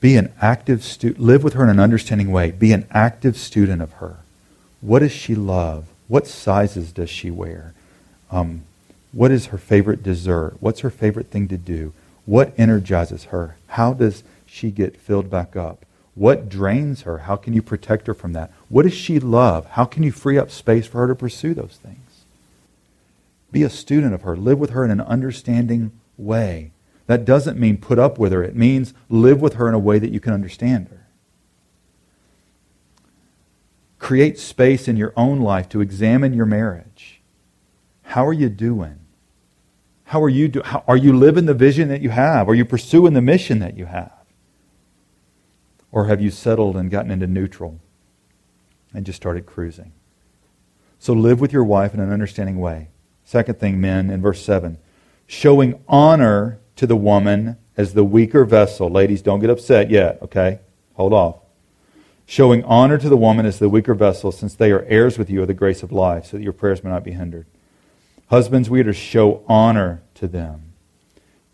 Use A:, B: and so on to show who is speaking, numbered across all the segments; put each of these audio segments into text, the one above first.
A: Be an active student. Live with her in an understanding way. Be an active student of her. What does she love? What sizes does she wear? Um, what is her favorite dessert? What's her favorite thing to do? What energizes her? How does she get filled back up? What drains her? How can you protect her from that? What does she love? How can you free up space for her to pursue those things? Be a student of her. Live with her in an understanding way. That doesn't mean put up with her, it means live with her in a way that you can understand her. Create space in your own life to examine your marriage. How are you doing? How are you do, how, are you living the vision that you have? Are you pursuing the mission that you have? Or have you settled and gotten into neutral and just started cruising? So live with your wife in an understanding way. Second thing, men, in verse 7, showing honor to the woman as the weaker vessel. Ladies, don't get upset yet, okay? Hold off. Showing honor to the woman as the weaker vessel, since they are heirs with you of the grace of life, so that your prayers may not be hindered. Husbands, we are to show honor to them.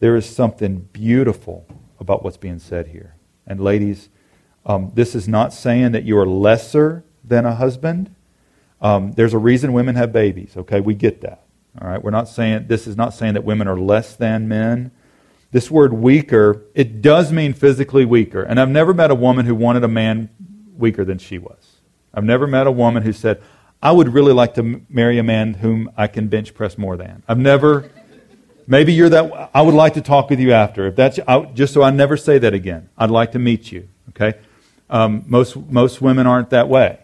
A: There is something beautiful about what's being said here. And ladies, um, this is not saying that you are lesser than a husband. Um, there's a reason women have babies, okay? We get that. All right? We're not saying, this is not saying that women are less than men. This word weaker, it does mean physically weaker. And I've never met a woman who wanted a man weaker than she was. I've never met a woman who said, I would really like to marry a man whom I can bench press more than. I've never, maybe you're that, I would like to talk with you after. If that's, I, just so I never say that again. I'd like to meet you, okay? Um, most, most women aren't that way.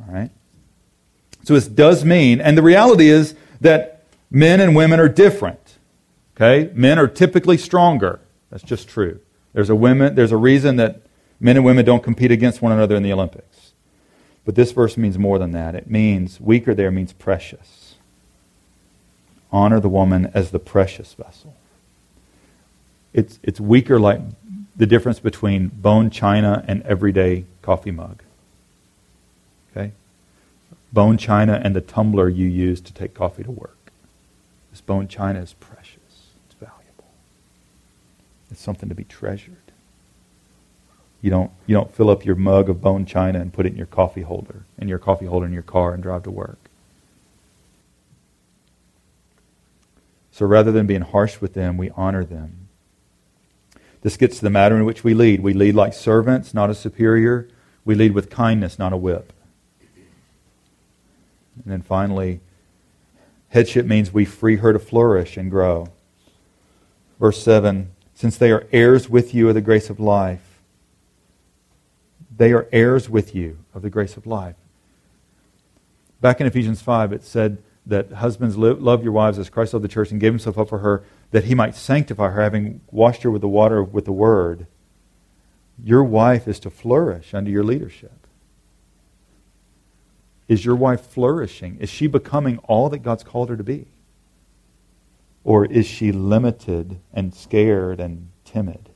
A: All right? So it does mean, and the reality is that men and women are different. Okay? Men are typically stronger. That's just true. There's a women there's a reason that men and women don't compete against one another in the Olympics. But this verse means more than that. It means weaker there means precious. Honor the woman as the precious vessel. It's it's weaker like the difference between bone china and everyday coffee mug. Okay? Bone china and the tumbler you use to take coffee to work. This bone china is precious. It's something to be treasured. You don't, you don't fill up your mug of bone china and put it in your coffee holder, in your coffee holder in your car and drive to work. So rather than being harsh with them, we honor them. This gets to the matter in which we lead. We lead like servants, not a superior. We lead with kindness, not a whip. And then finally, headship means we free her to flourish and grow. Verse 7 since they are heirs with you of the grace of life. They are heirs with you of the grace of life. Back in Ephesians 5, it said that husbands love your wives as Christ loved the church and gave himself up for her that he might sanctify her, having washed her with the water with the word. Your wife is to flourish under your leadership. Is your wife flourishing? Is she becoming all that God's called her to be? Or is she limited and scared and timid?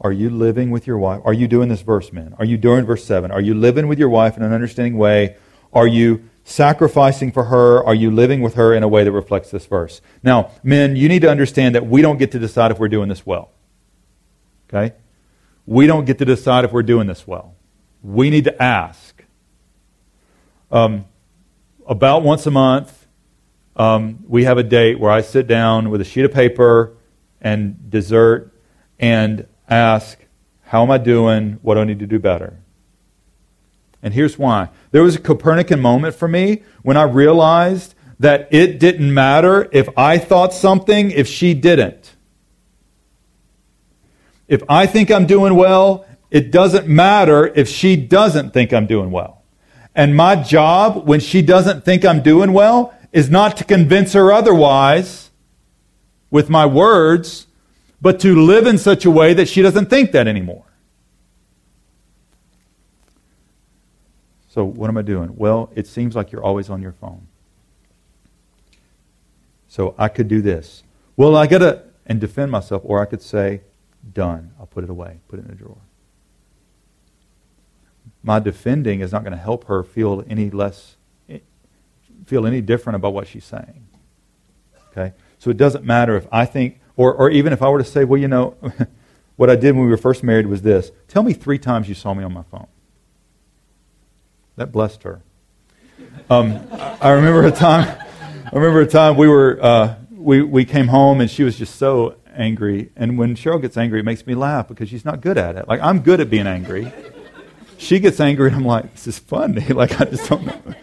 A: Are you living with your wife? Are you doing this verse, men? Are you doing verse 7? Are you living with your wife in an understanding way? Are you sacrificing for her? Are you living with her in a way that reflects this verse? Now, men, you need to understand that we don't get to decide if we're doing this well. Okay? We don't get to decide if we're doing this well. We need to ask. Um, about once a month, um, we have a date where I sit down with a sheet of paper and dessert and ask, How am I doing? What do I need to do better? And here's why. There was a Copernican moment for me when I realized that it didn't matter if I thought something if she didn't. If I think I'm doing well, it doesn't matter if she doesn't think I'm doing well. And my job, when she doesn't think I'm doing well, is not to convince her otherwise with my words, but to live in such a way that she doesn't think that anymore. So, what am I doing? Well, it seems like you're always on your phone. So, I could do this. Well, I got to, and defend myself, or I could say, done. I'll put it away, put it in a drawer my defending is not going to help her feel any less, feel any different about what she's saying. Okay? So it doesn't matter if I think, or, or even if I were to say, well, you know, what I did when we were first married was this tell me three times you saw me on my phone. That blessed her. Um, I remember a time. I remember a time we were uh, we we came home and she was just so angry. And when Cheryl gets angry, it makes me laugh because she's not good at it. Like I'm good at being angry. She gets angry, and I'm like, this is funny. like I just don't know.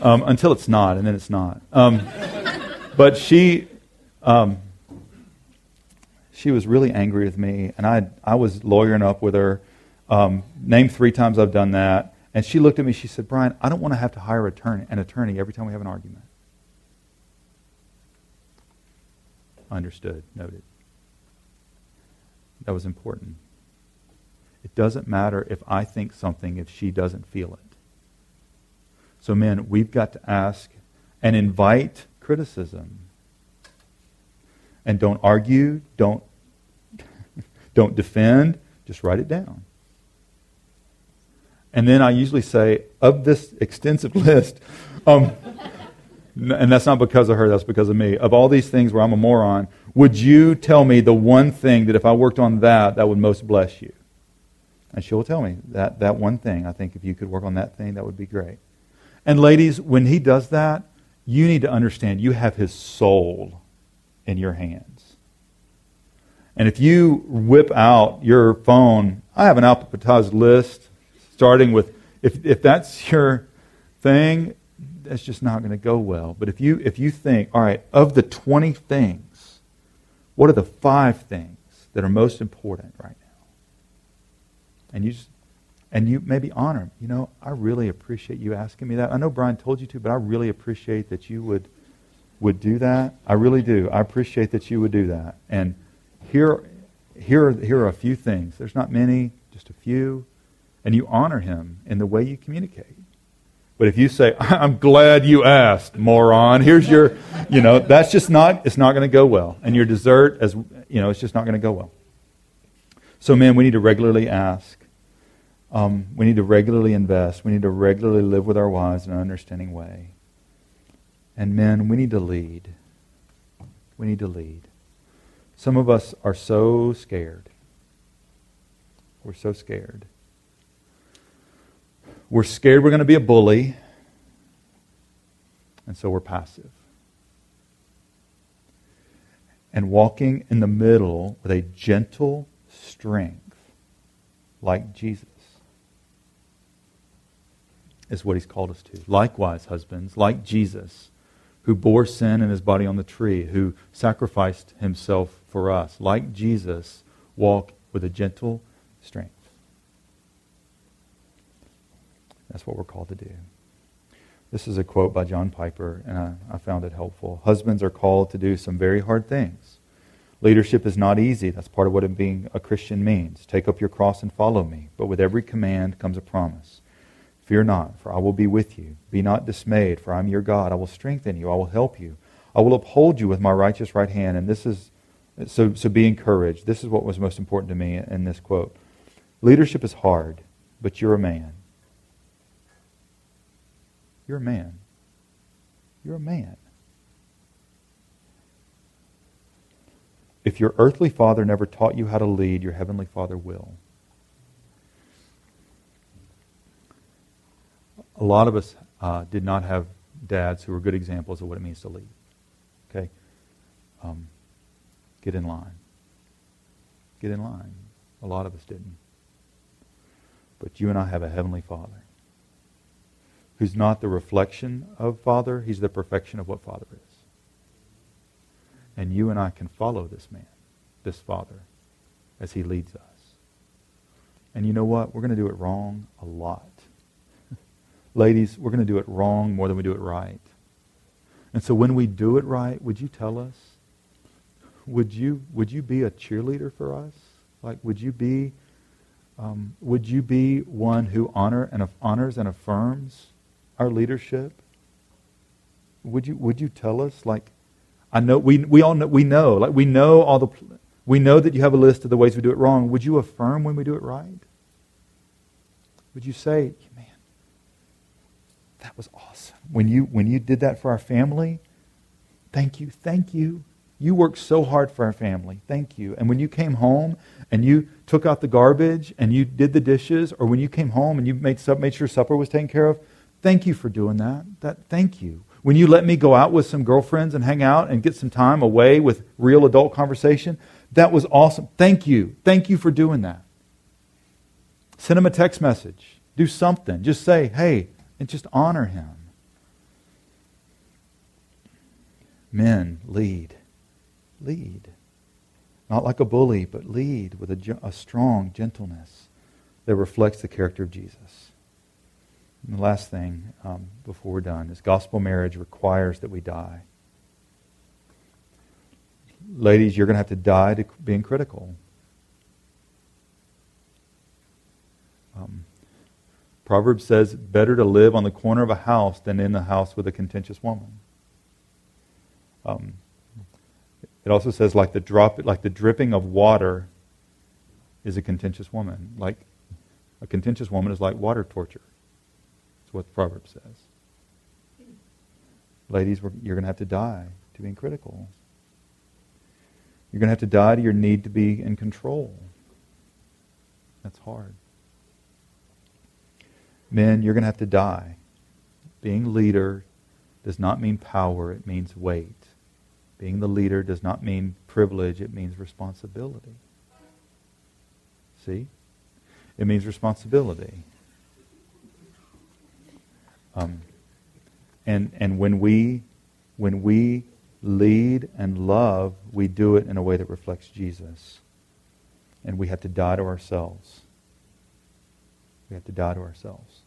A: Um, until it's not, and then it's not. Um, but she, um, she was really angry with me, and I I was lawyering up with her. Um, name three times I've done that, and she looked at me. She said, "Brian, I don't want to have to hire attorney, an attorney every time we have an argument." Understood, noted. That was important. It doesn't matter if I think something if she doesn't feel it. So, men, we've got to ask and invite criticism. And don't argue, don't, don't defend, just write it down. And then I usually say, of this extensive list, um, and that's not because of her, that's because of me. Of all these things where I'm a moron, would you tell me the one thing that if I worked on that, that would most bless you? And she'll tell me that, that one thing. I think if you could work on that thing, that would be great. And ladies, when he does that, you need to understand you have his soul in your hands. And if you whip out your phone, I have an alphabetized list starting with, if, if that's your thing, that's just not going to go well. But if you, if you think, all right, of the 20 things, what are the five things that are most important right? And you just, and you maybe honor him. You know, I really appreciate you asking me that. I know Brian told you to, but I really appreciate that you would would do that. I really do. I appreciate that you would do that. And here, here, here are a few things. There's not many, just a few. And you honor him in the way you communicate. But if you say, I'm glad you asked, moron, here's your, you know, that's just not, it's not going to go well. And your dessert, as, you know, it's just not going to go well. So, men, we need to regularly ask. Um, we need to regularly invest. We need to regularly live with our wives in an understanding way. And men, we need to lead. We need to lead. Some of us are so scared. We're so scared. We're scared we're going to be a bully, and so we're passive. And walking in the middle with a gentle strength like Jesus is what he's called us to. Likewise, husbands, like Jesus, who bore sin in his body on the tree, who sacrificed himself for us, like Jesus, walk with a gentle strength. That's what we're called to do. This is a quote by John Piper, and I, I, found it helpful. Husbands are called to do some very hard things. Leadership is not easy. That's part of what being a Christian means. Take up your cross and follow me. But with every command comes a promise. Fear not, for I will be with you. Be not dismayed, for I am your God. I will strengthen you. I will help you. I will uphold you with my righteous right hand. And this is, so, so be encouraged. This is what was most important to me in this quote. Leadership is hard, but you're a man. You're a man. You're a man. If your earthly father never taught you how to lead, your heavenly father will. A lot of us uh, did not have dads who were good examples of what it means to lead. Okay? Um, get in line. Get in line. A lot of us didn't. But you and I have a heavenly Father who's not the reflection of Father, he's the perfection of what Father is. And you and I can follow this man, this Father, as he leads us. And you know what? We're going to do it wrong a lot. Ladies, we're going to do it wrong more than we do it right. And so when we do it right, would you tell us? Would you, would you be a cheerleader for us? Like, would you be, um, would you be one who honor and honors and affirms our leadership? Would you, would you tell us, like, I know, we, we all know, we know, like, we know all the, we know that you have a list of the ways we do it wrong. Would you affirm when we do it right? Would you say, man, that was awesome. When you, when you did that for our family, thank you, thank you, You worked so hard for our family. Thank you. And when you came home and you took out the garbage and you did the dishes, or when you came home and you made, made sure supper was taken care of, thank you for doing that. That thank you. When you let me go out with some girlfriends and hang out and get some time away with real adult conversation, that was awesome. Thank you. Thank you for doing that. Send him a text message. Do something. Just say, hey, and just honor him. Men, lead. Lead. Not like a bully, but lead with a, a strong gentleness that reflects the character of Jesus. And the last thing um, before we're done is gospel marriage requires that we die. Ladies, you're going to have to die to being critical. Um, Proverbs says, better to live on the corner of a house than in the house with a contentious woman. Um, it also says, like the drop, like the dripping of water is a contentious woman. Like a contentious woman is like water torture. That's what the proverb says. Ladies, you're going to have to die to being critical. You're going to have to die to your need to be in control. That's hard. Men, you're going to have to die. Being leader does not mean power, it means weight. Being the leader does not mean privilege, it means responsibility. See? It means responsibility. Um, and and when we when we lead and love, we do it in a way that reflects Jesus. And we have to die to ourselves. We have to die to ourselves.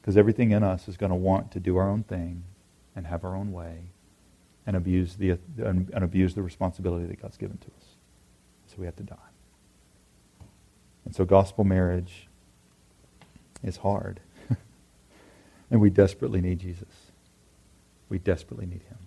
A: Because everything in us is going to want to do our own thing and have our own way and abuse the, and abuse the responsibility that God's given to us. So we have to die. And so gospel marriage is hard. And we desperately need Jesus. We desperately need him.